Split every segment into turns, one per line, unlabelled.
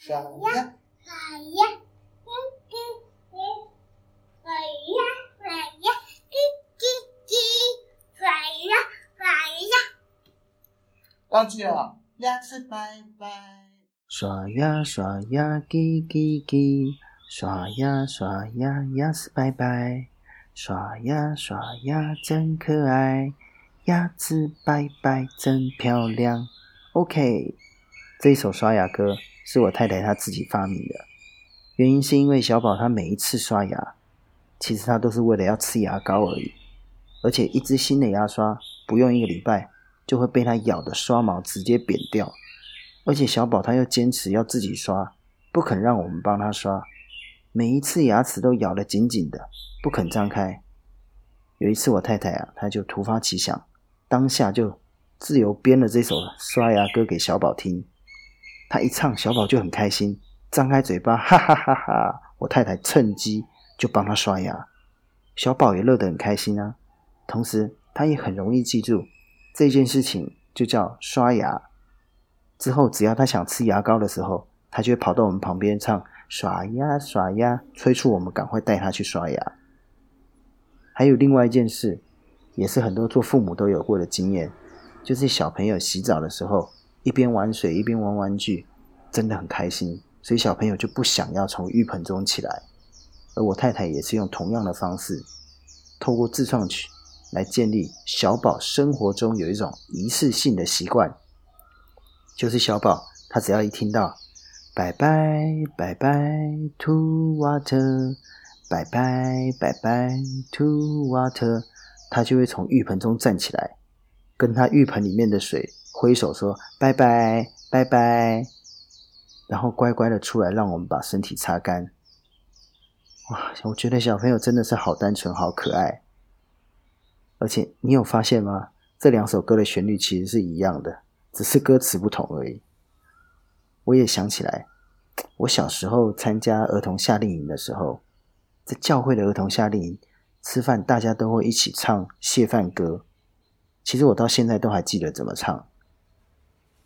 刷牙，
刷牙，咕咕咕，刷牙刷牙，咕咕咕，刷牙刷牙。
忘记了，牙齿拜拜。
刷牙刷牙，叽叽叽，刷牙刷牙，牙齿拜拜。刷牙刷牙真可爱，牙齿拜拜真漂亮。OK，这一首刷牙歌是我太太她自己发明的，原因是因为小宝他每一次刷牙，其实他都是为了要吃牙膏而已，而且一支新的牙刷不用一个礼拜就会被他咬的刷毛直接扁掉。而且小宝他又坚持要自己刷，不肯让我们帮他刷，每一次牙齿都咬得紧紧的，不肯张开。有一次我太太啊，她就突发奇想，当下就自由编了这首刷牙歌给小宝听。他一唱，小宝就很开心，张开嘴巴，哈哈哈哈！我太太趁机就帮他刷牙，小宝也乐得很开心啊。同时，他也很容易记住这件事情，就叫刷牙。之后，只要他想吃牙膏的时候，他就会跑到我们旁边唱“刷牙刷牙”，催促我们赶快带他去刷牙。还有另外一件事，也是很多做父母都有过的经验，就是小朋友洗澡的时候，一边玩水一边玩玩具，真的很开心，所以小朋友就不想要从浴盆中起来。而我太太也是用同样的方式，透过自创曲来建立小宝生活中有一种仪式性的习惯。就是小宝，他只要一听到“拜拜拜拜 to water”，“ 拜拜拜拜 to water”，他就会从浴盆中站起来，跟他浴盆里面的水挥手说“拜拜拜拜”，然后乖乖的出来，让我们把身体擦干。哇，我觉得小朋友真的是好单纯、好可爱。而且你有发现吗？这两首歌的旋律其实是一样的。只是歌词不同而已。我也想起来，我小时候参加儿童夏令营的时候，在教会的儿童夏令营吃饭，大家都会一起唱谢饭歌。其实我到现在都还记得怎么唱。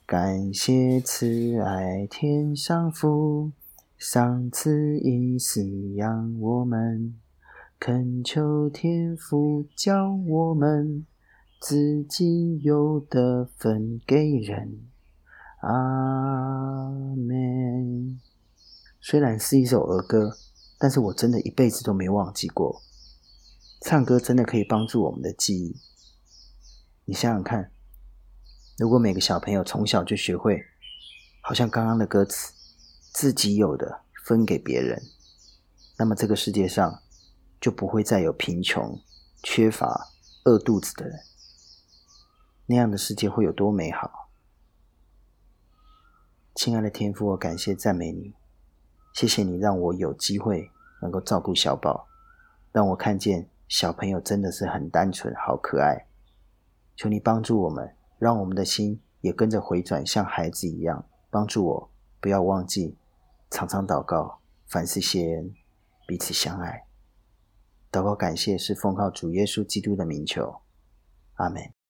感谢慈爱天上父，赏赐饮食养我们，恳求天父教我们。自己有的分给人，阿门。虽然是一首儿歌，但是我真的一辈子都没忘记过。唱歌真的可以帮助我们的记忆。你想想看，如果每个小朋友从小就学会，好像刚刚的歌词，自己有的分给别人，那么这个世界上就不会再有贫穷、缺乏、饿肚子的人。那样的世界会有多美好？亲爱的天父，我感谢赞美你，谢谢你让我有机会能够照顾小宝，让我看见小朋友真的是很单纯、好可爱。求你帮助我们，让我们的心也跟着回转，像孩子一样，帮助我不要忘记常常祷告，凡事谢恩，彼此相爱。祷告感谢是奉靠主耶稣基督的名求，阿门。